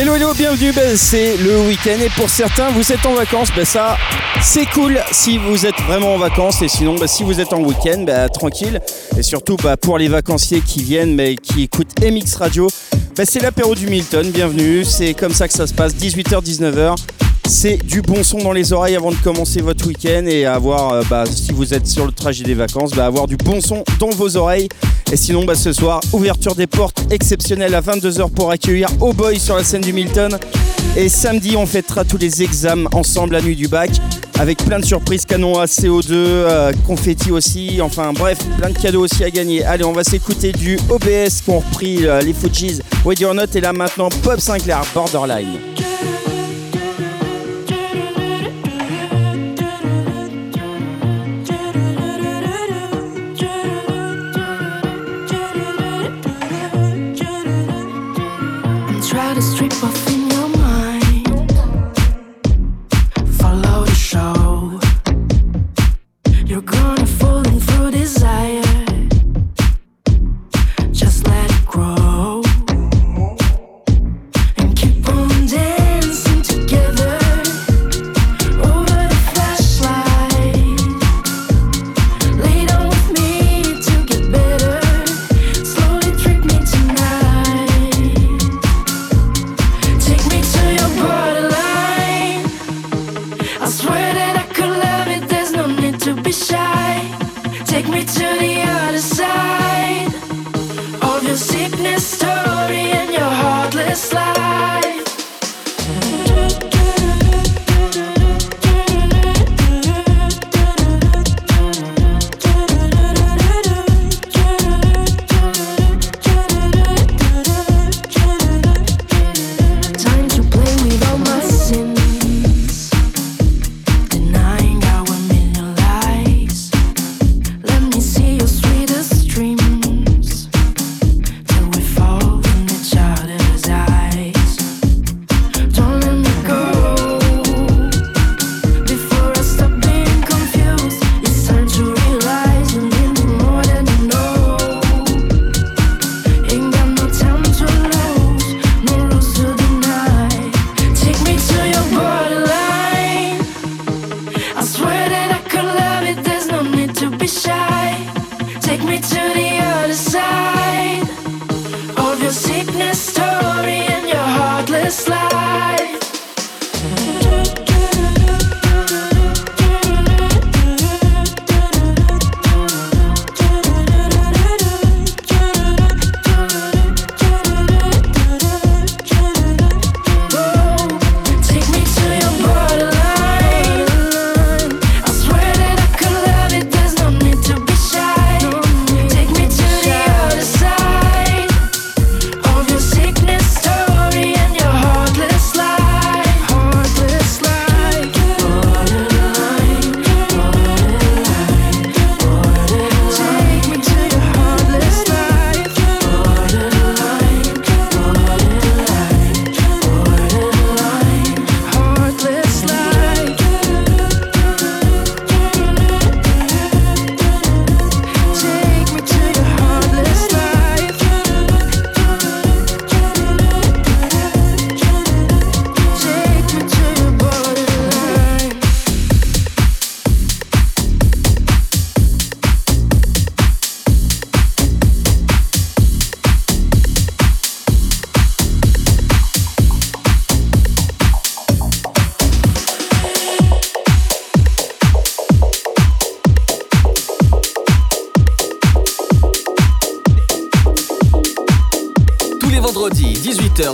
Hello hello, bienvenue, ben, c'est le week-end et pour certains vous êtes en vacances, ben ça c'est cool si vous êtes vraiment en vacances et sinon ben, si vous êtes en week-end, ben, tranquille et surtout ben, pour les vacanciers qui viennent mais qui écoutent MX Radio, ben, c'est l'apéro du Milton, bienvenue, c'est comme ça que ça se passe, 18h-19h. C'est du bon son dans les oreilles avant de commencer votre week-end et avoir, euh, bah, si vous êtes sur le trajet des vacances, bah, avoir du bon son dans vos oreilles. Et sinon, bah, ce soir, ouverture des portes exceptionnelle à 22h pour accueillir Oh Boy sur la scène du Milton. Et samedi, on fêtera tous les examens ensemble la nuit du bac avec plein de surprises, canon à CO2, euh, confetti aussi, enfin bref, plein de cadeaux aussi à gagner. Allez, on va s'écouter du OBS qu'ont repris euh, les Fujis, Wade Your Note et là maintenant Pop Sinclair, Borderline.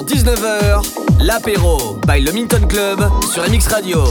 18h-19h, l'apéro by le Minton Club sur MX Radio.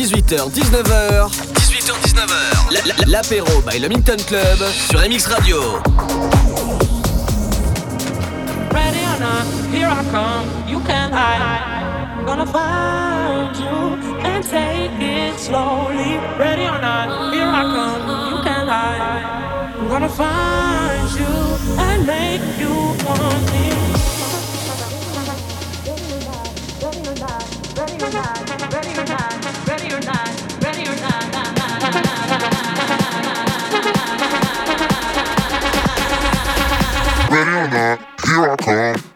18h-19h. 18h-19h. L'apéro by le Minton Club sur MX Radio. Ready or not, here I come. You can't hide. Gonna find you and take it slowly. Ready or not, here I come. You can't hide. I'm gonna find you and make you want me. Ready or not, ready or not, ready or not, Ready or not, here I come.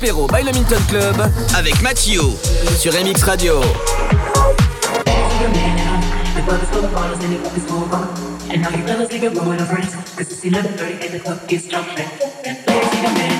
L'apéro by le Minton Club avec Mathieu sur MX Radio. And now you fellas your room with a friends Cause it's 11.30 and the club is jumping ladies leave your man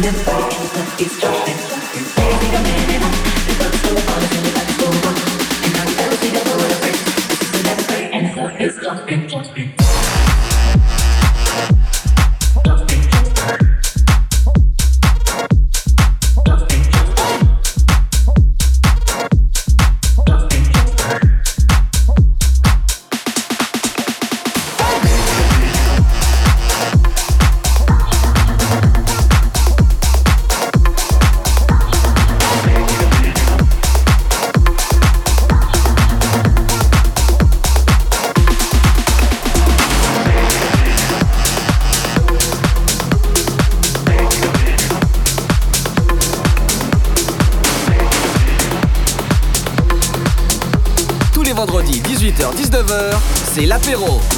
nobody else but is darling.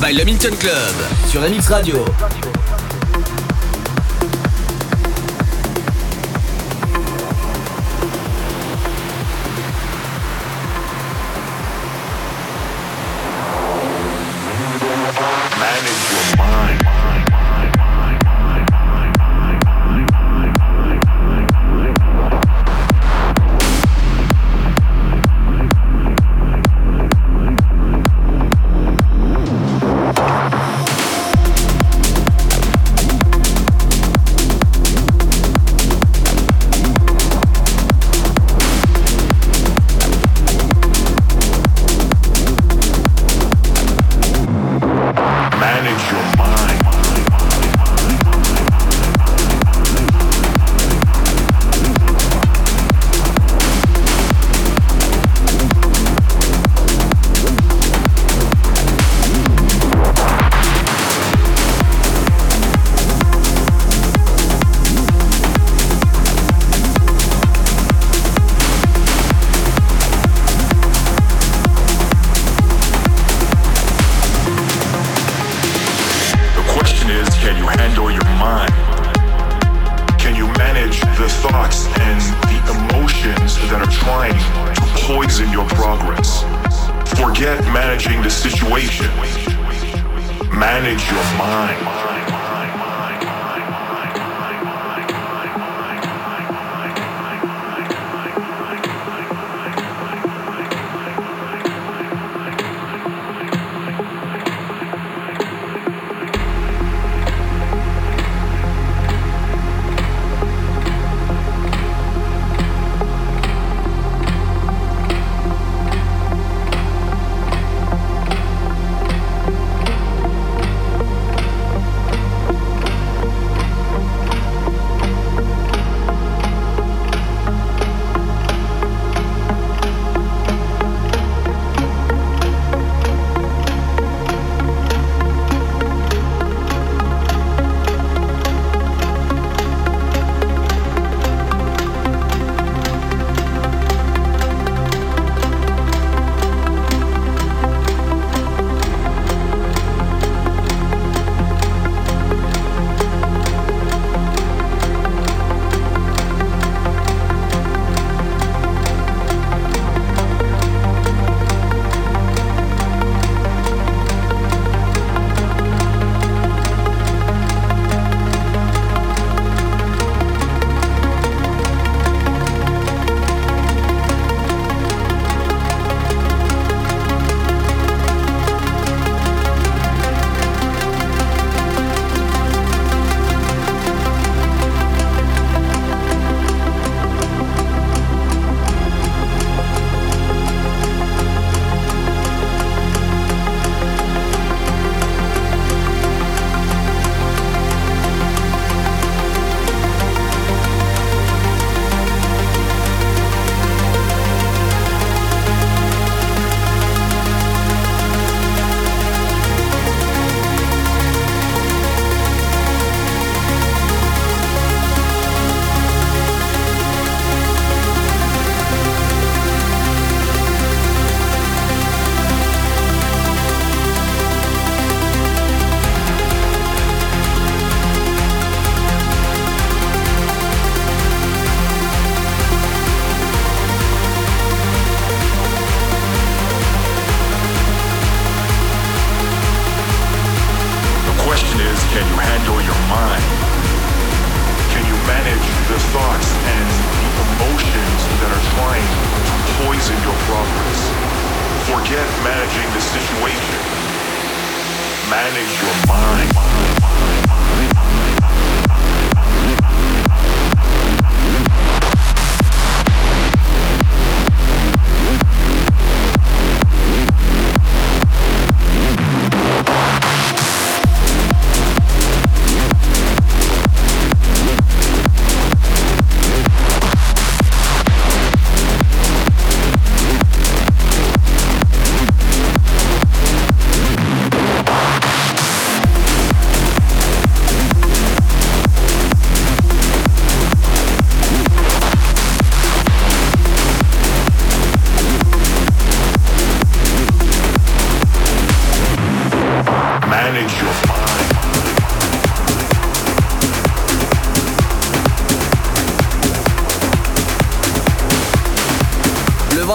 By le Club sur MX Radio. Your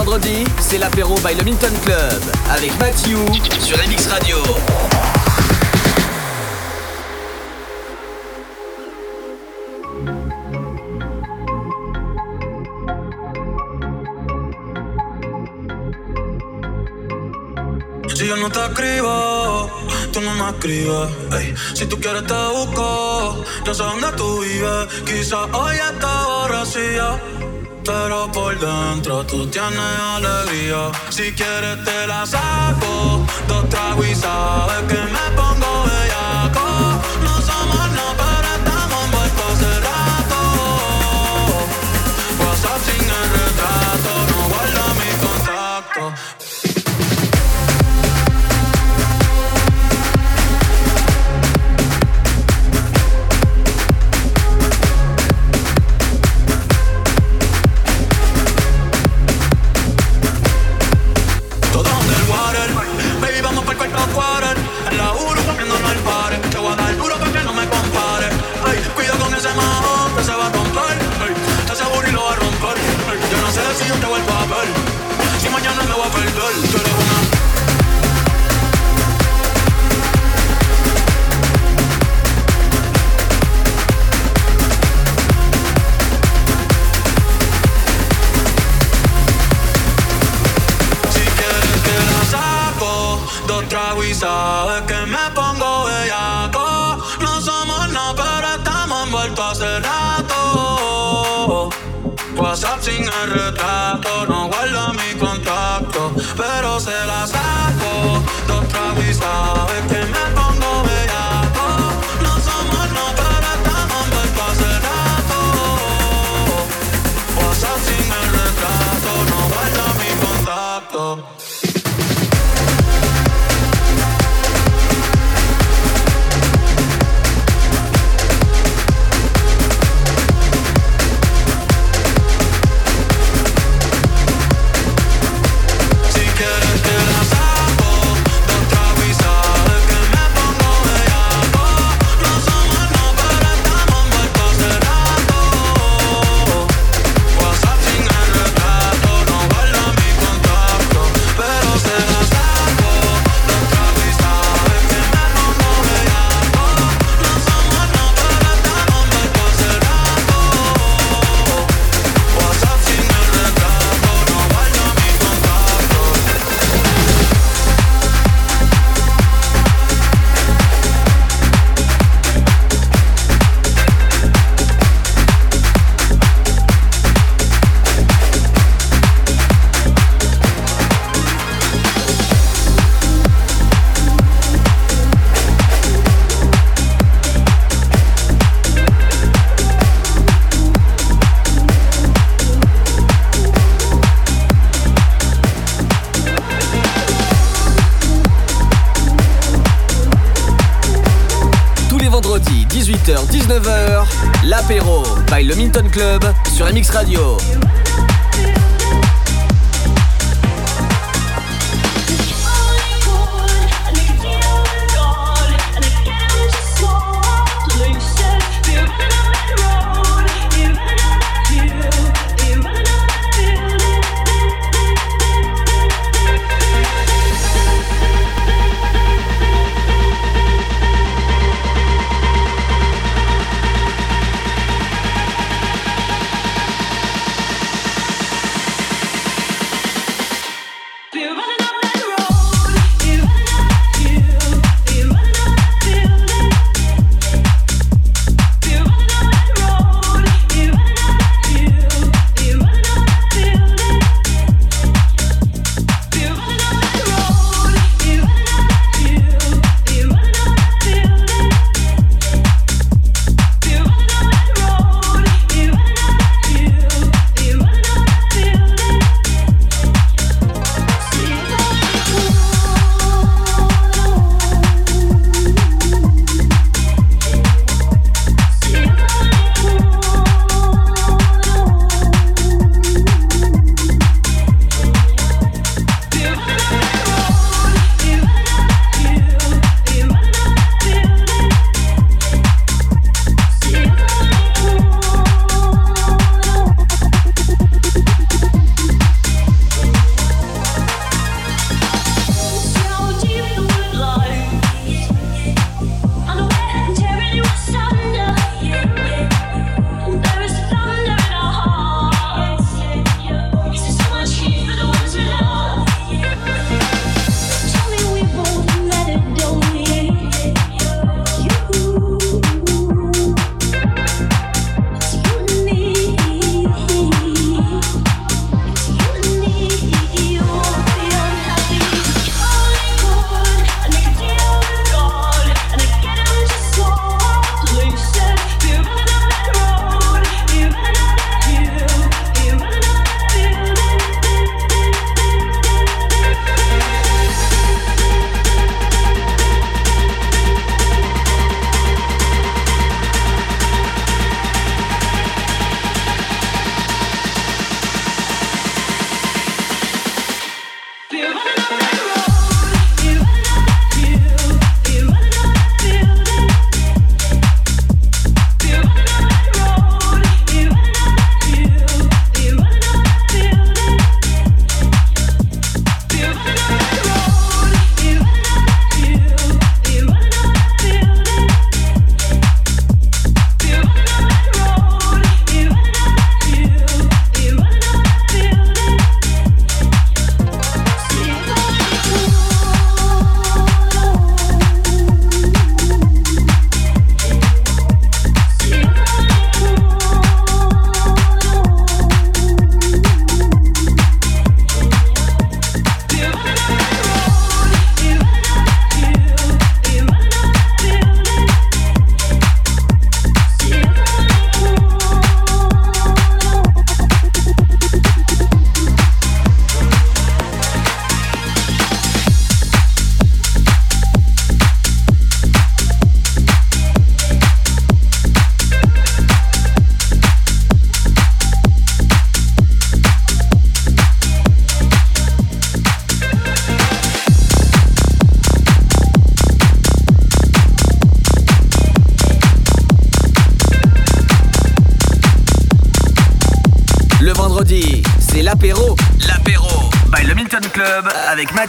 vendredi, c'est l'apéro by le Club avec Mathieu sur MX Radio. Si te escribo, tú no me escribes. Ey. Si tú quieres te busco, ya pero por dentro tú tienes alegría. Si quieres te la saco, dos tragos y sabes que me pongo bellaco. No somos no, pero estamos envueltos hace rato. WhatsApp sin el retrato, no guarda mi contacto.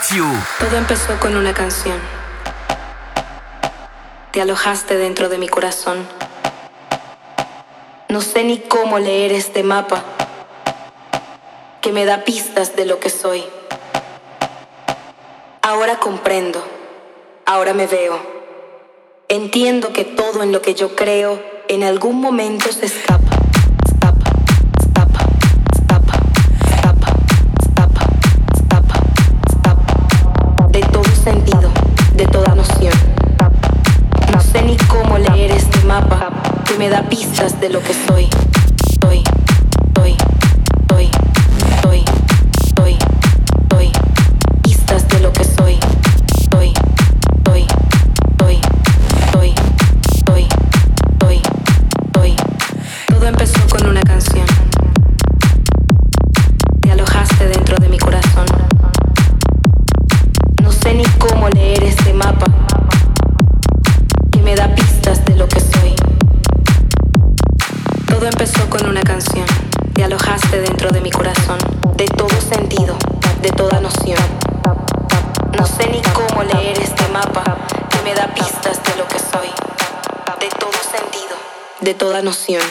Todo empezó con una canción. Te alojaste dentro de mi corazón. No sé ni cómo leer este mapa que me da pistas de lo que soy. Ahora comprendo, ahora me veo. Entiendo que todo en lo que yo creo en algún momento se. Escapa, de toda noción. No sé ni cómo leer este mapa que me da pistas de lo que soy. Empezó con una canción. Te alojaste dentro de mi corazón, de todo sentido, de toda noción. No sé ni cómo leer este mapa que me da pistas de lo que soy, de todo sentido, de toda noción.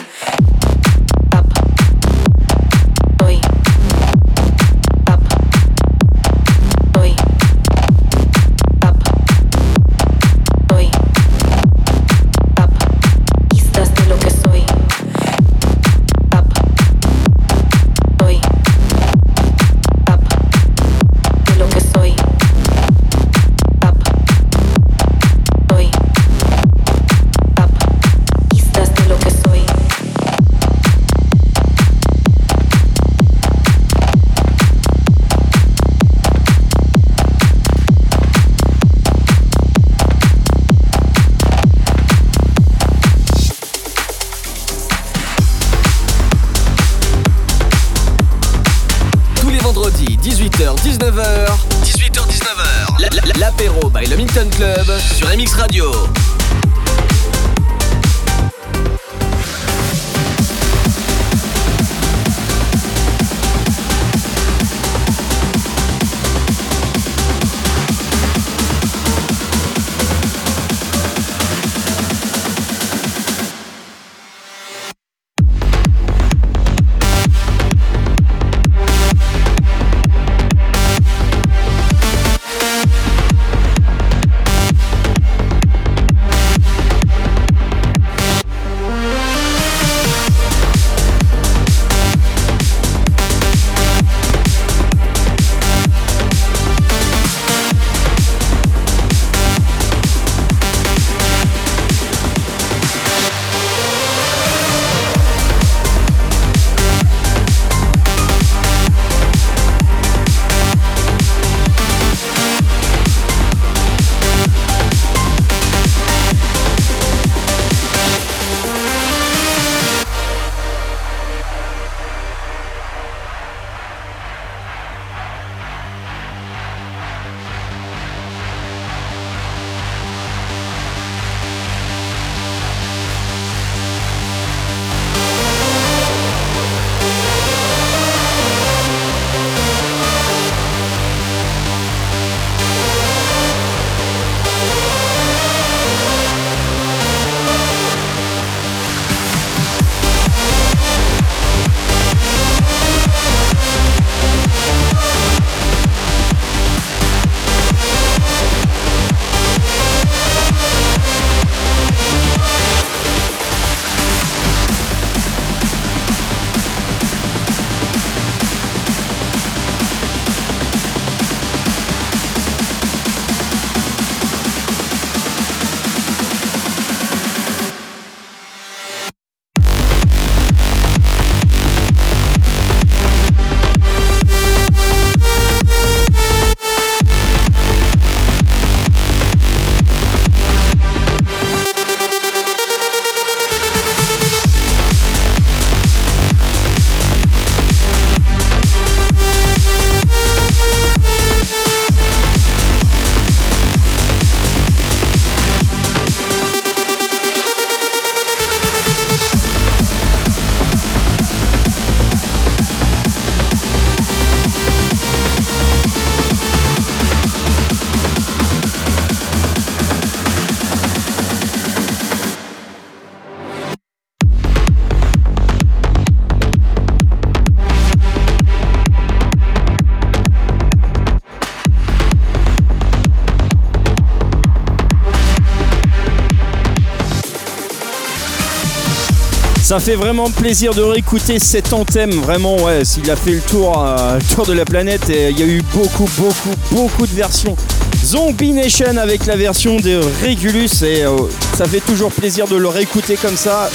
Ça fait vraiment plaisir de réécouter cet anthème. Vraiment, ouais, s'il a fait le tour, euh, tour de la planète, et il y a eu beaucoup, beaucoup, beaucoup de versions. Zombie Nation avec la version de Regulus, et euh, ça fait toujours plaisir de le réécouter comme ça.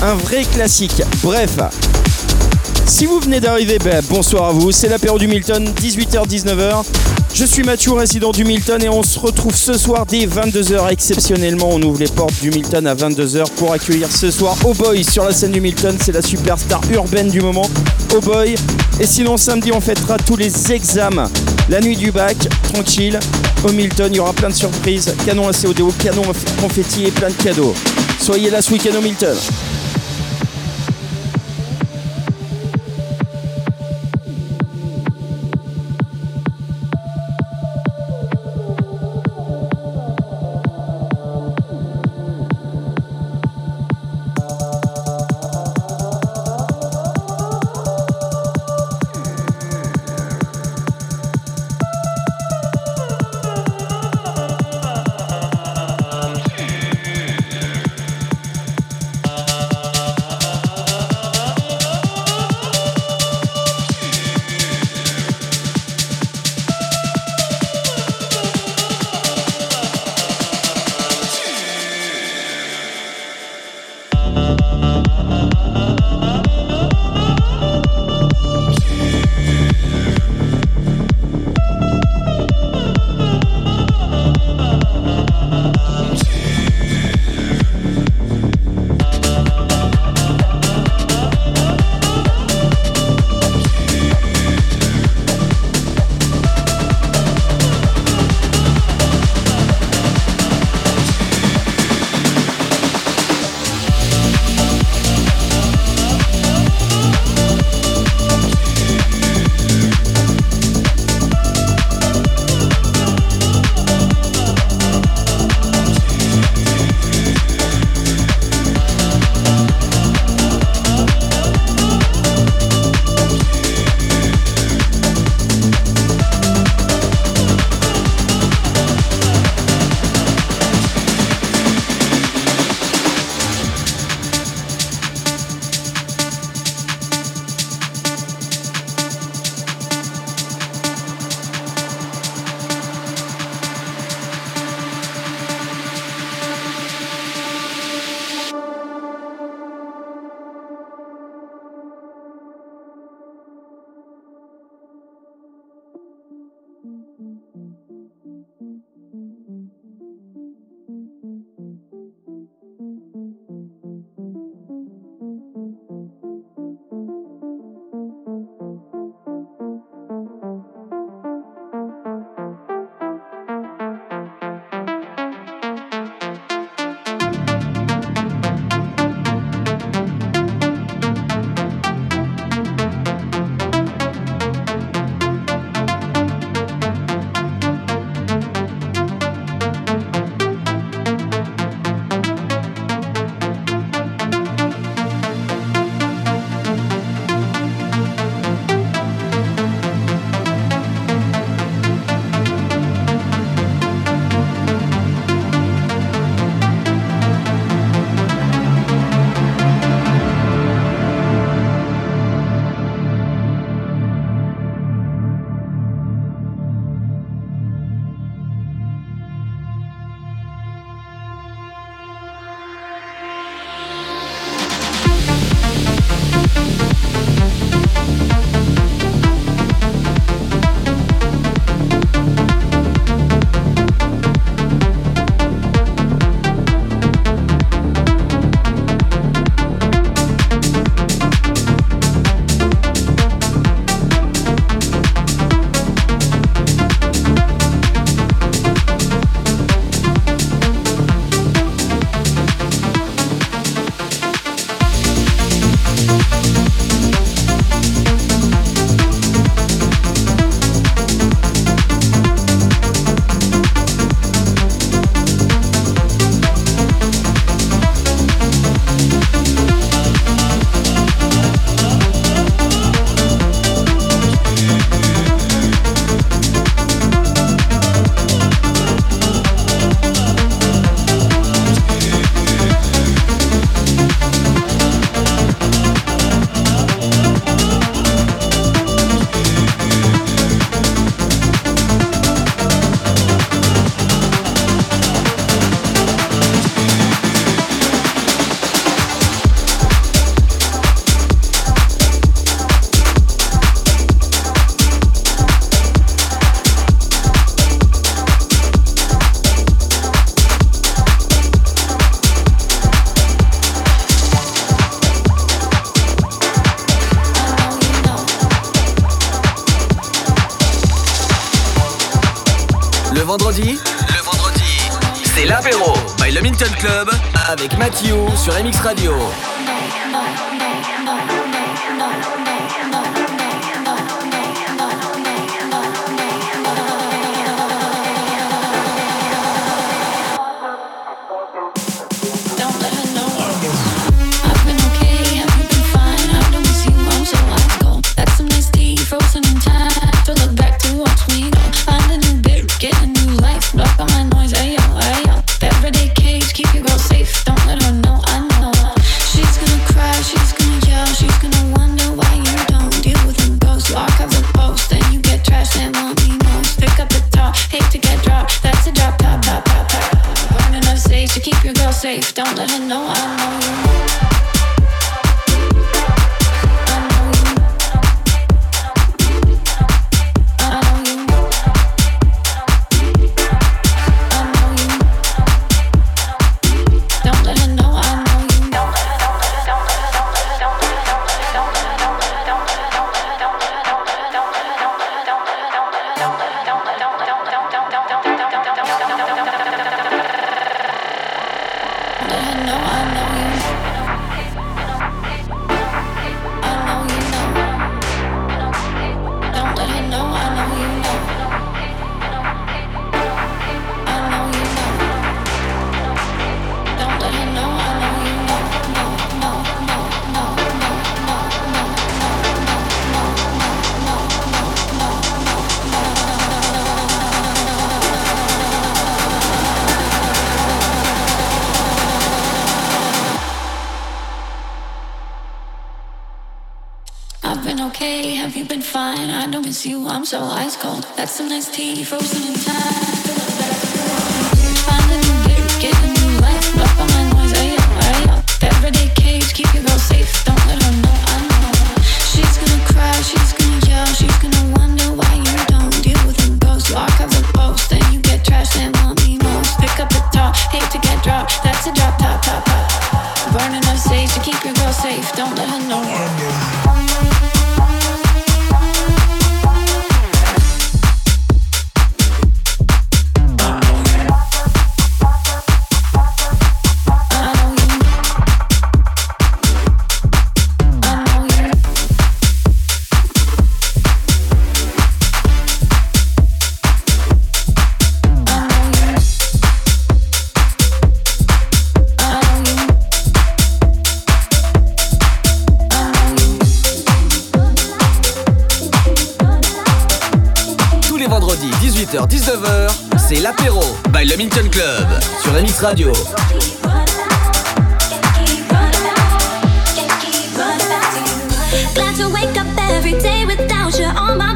Un vrai classique. Bref. Si vous venez d'arriver, ben, bonsoir à vous. C'est l'apéro du Milton, 18h-19h. Je suis Mathieu, résident du Milton, et on se retrouve ce soir dès 22h. Exceptionnellement, on ouvre les portes du Milton à 22h pour accueillir ce soir Oh Boy sur la scène du Milton. C'est la superstar urbaine du moment, Oh Boy. Et sinon, samedi, on fêtera tous les examens. La nuit du bac, tranquille. Au Milton, il y aura plein de surprises. Canon à CODO, canon à confetti et plein de cadeaux. Soyez là ce week-end au Milton. MX Radio. tea frozen by le Minton Club sur la Mix Radio. Glad to wake up every day without you on my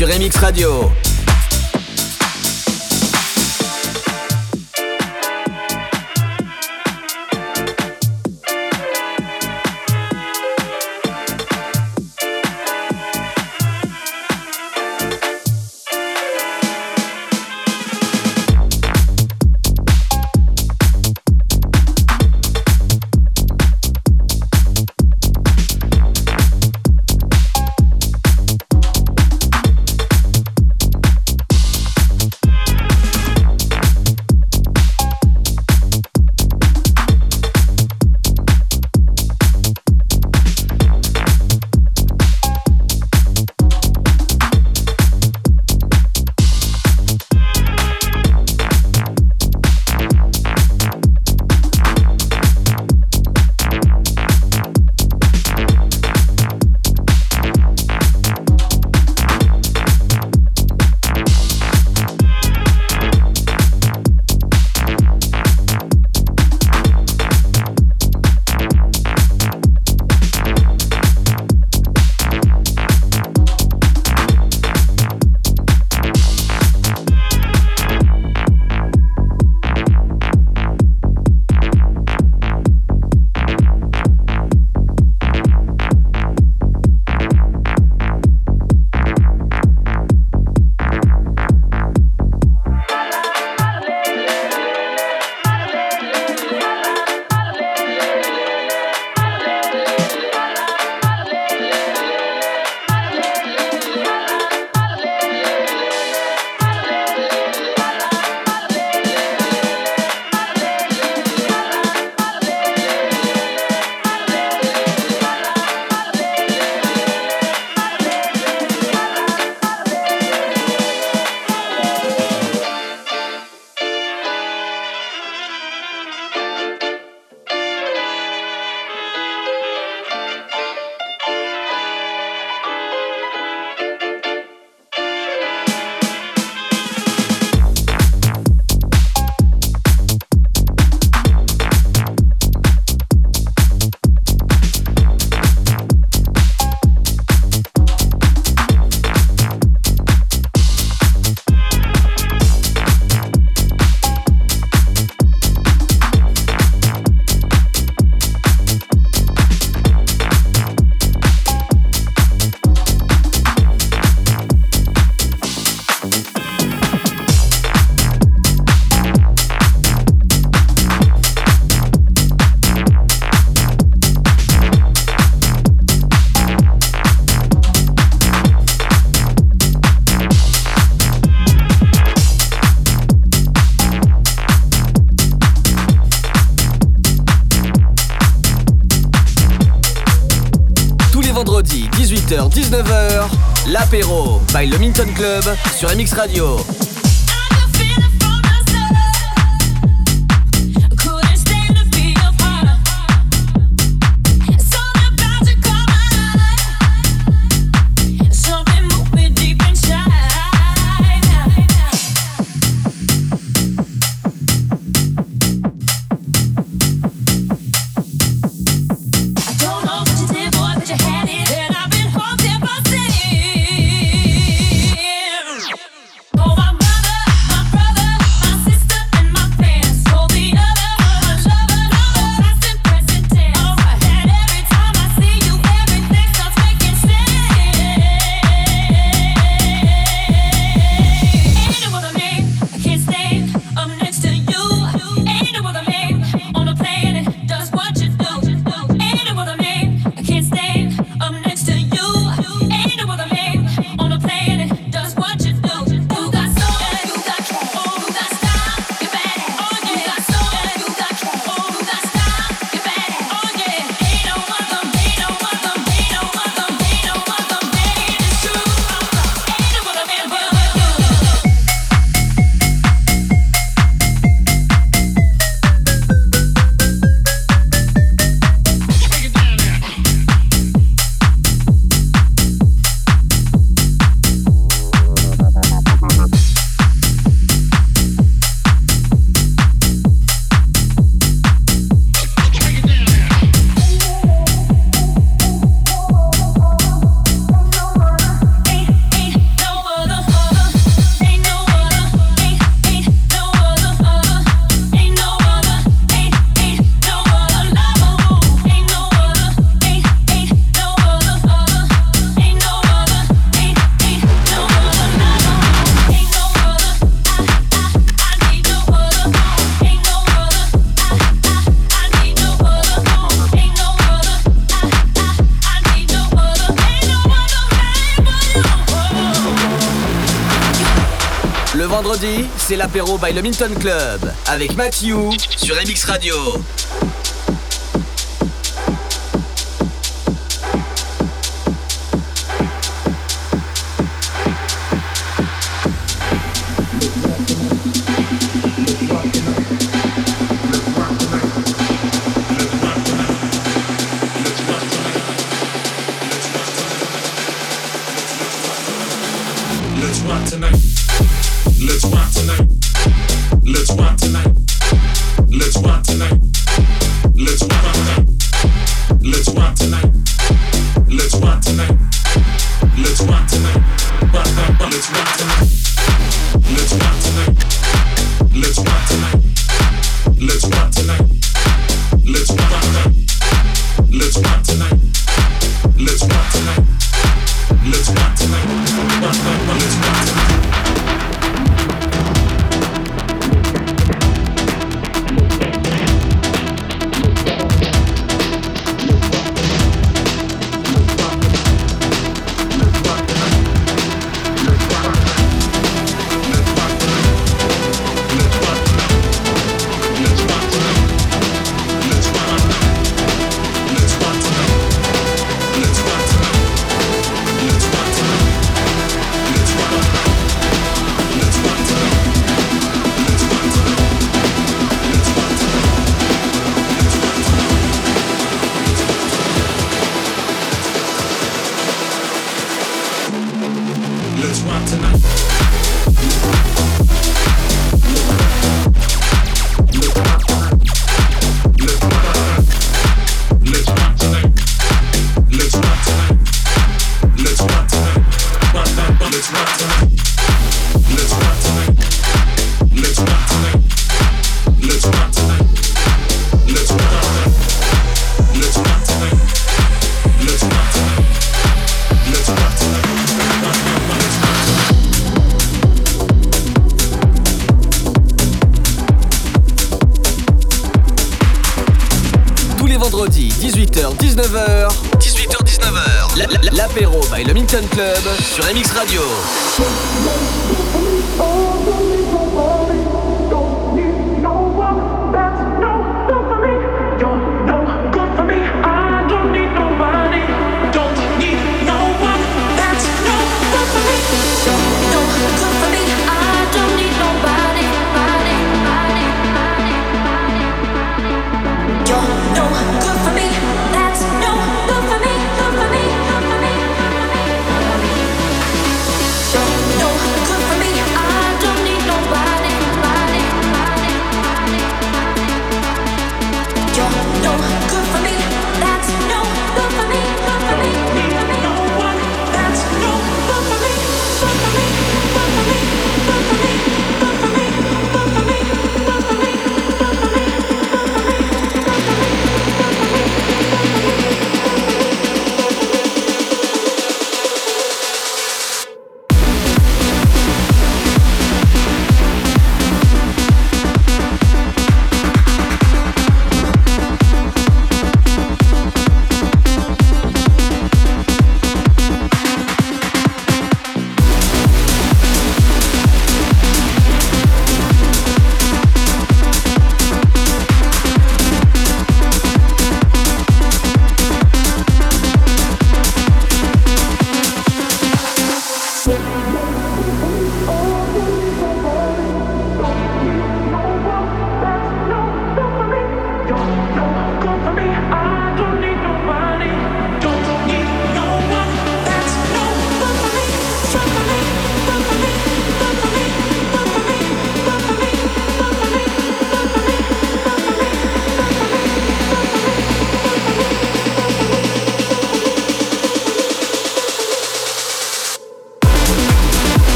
sur MX Radio. 19h, l'apéro by le Minton Club sur MX Radio. c'est l'apéro by le Minton Club avec Matthew sur MX Radio.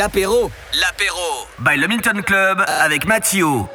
L'apéro. L'apéro by le Milton Club avec Mathieu.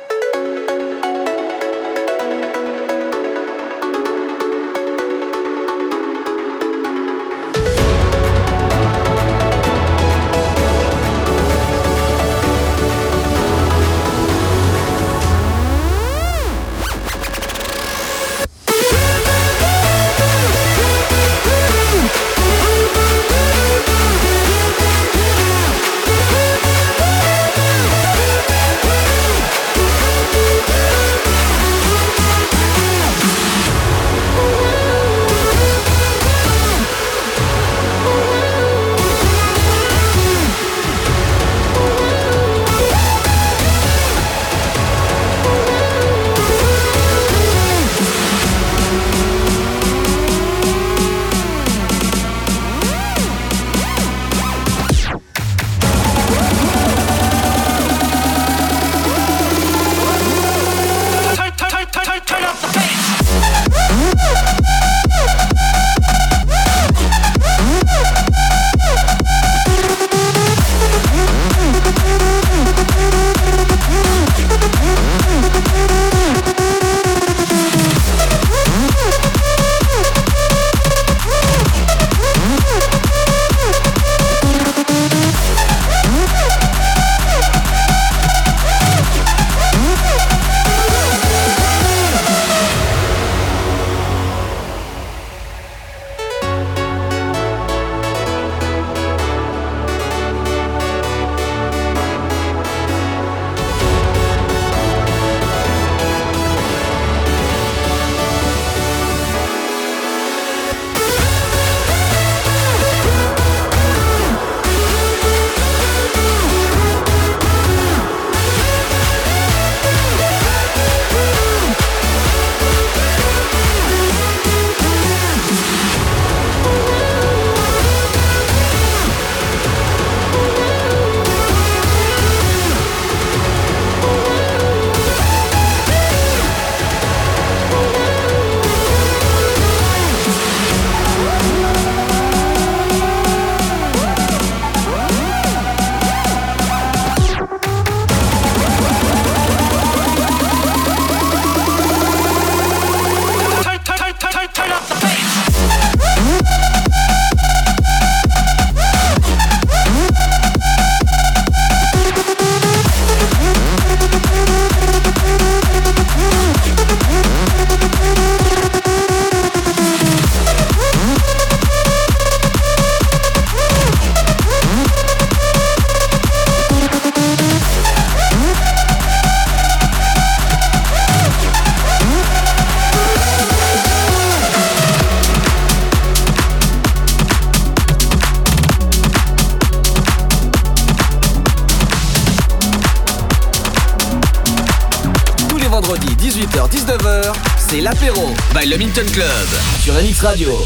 Radio.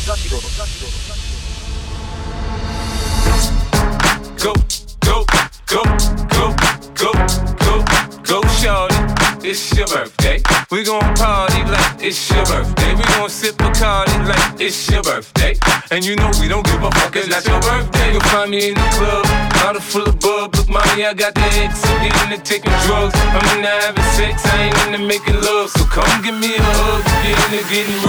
Go, go, go, go, go, go, go, shorty. It's your birthday. We gon' party like it's your birthday. We gon' sip a party like it's your birthday. And you know we don't give a fuck, it's your birthday. You'll find me in the club, bottle full of bub. Look, mommy, I got the X. I'm into taking drugs. I'm into having sex, I ain't into making love. So come give me a hug you're into getting.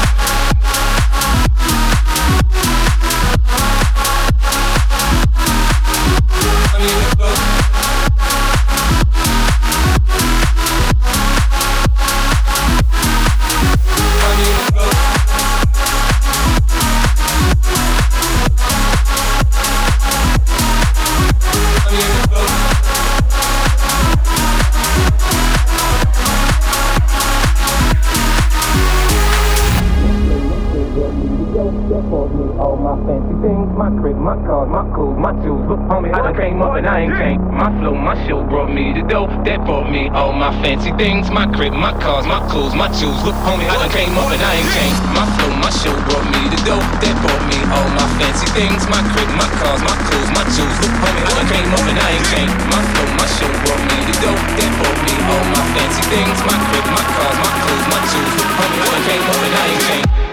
my crib, my cars, my clothes, my jewels. Look, homie, I done came up and I ain't changed. My flow, my show brought me the dough. That brought me all my fancy things. My crib, my cars, my clothes, my jewels. Look, homie, I done came up and I ain't changed. My flow, my show brought me the dough. That brought me all my fancy things. My crib, my cars, my clothes, my jewels. Look, homie, I done came up and I ain't changed. My flow, my show brought me the dough. That brought me all my fancy things. My crib, my cars, my clothes, my jewels. Look, homie, I done came up and I ain't changed.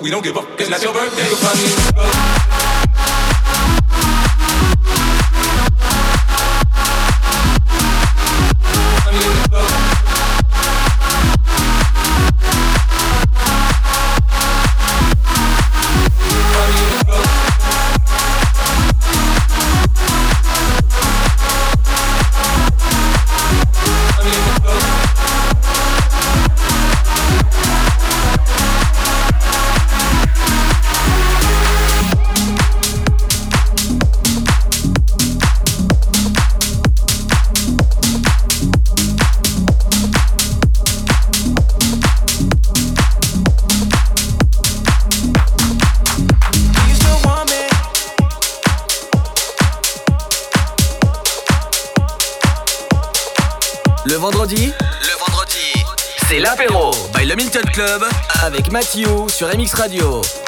We don't give up, it's not your birthday. Avec Mathieu sur MX Radio.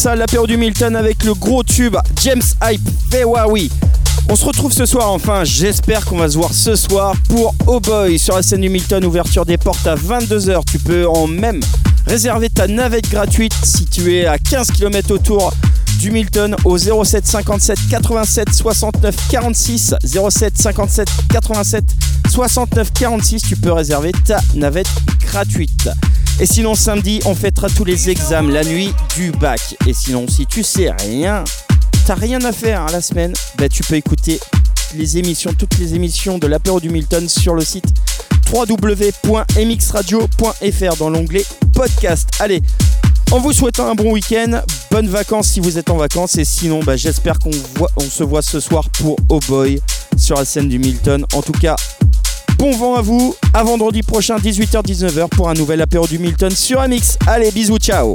ça l'apéro du Milton avec le gros tube James Hype Fewawi. On se retrouve ce soir enfin, j'espère qu'on va se voir ce soir pour Oh Boy sur la scène du Milton, ouverture des portes à 22h. Tu peux en même réserver ta navette gratuite si tu es à 15 km autour du Milton au 07 57 87 69 46 07 57 87 69 46 tu peux réserver ta navette gratuite et sinon samedi on fêtera tous les examens la nuit du bac. Et sinon si tu sais rien t'as rien à faire la semaine bah, tu peux écouter les émissions toutes les émissions de l'apéro du Milton sur le site www.mxradio.fr dans l'onglet podcast. Allez en vous souhaitant un bon week-end, bonnes vacances si vous êtes en vacances. Et sinon bah, j'espère qu'on se voit ce soir pour Oh Boy sur la scène du Milton. En tout cas, bon vent à vous, à vendredi prochain 18h-19h pour un nouvel apéro du Milton sur Amix. Allez, bisous, ciao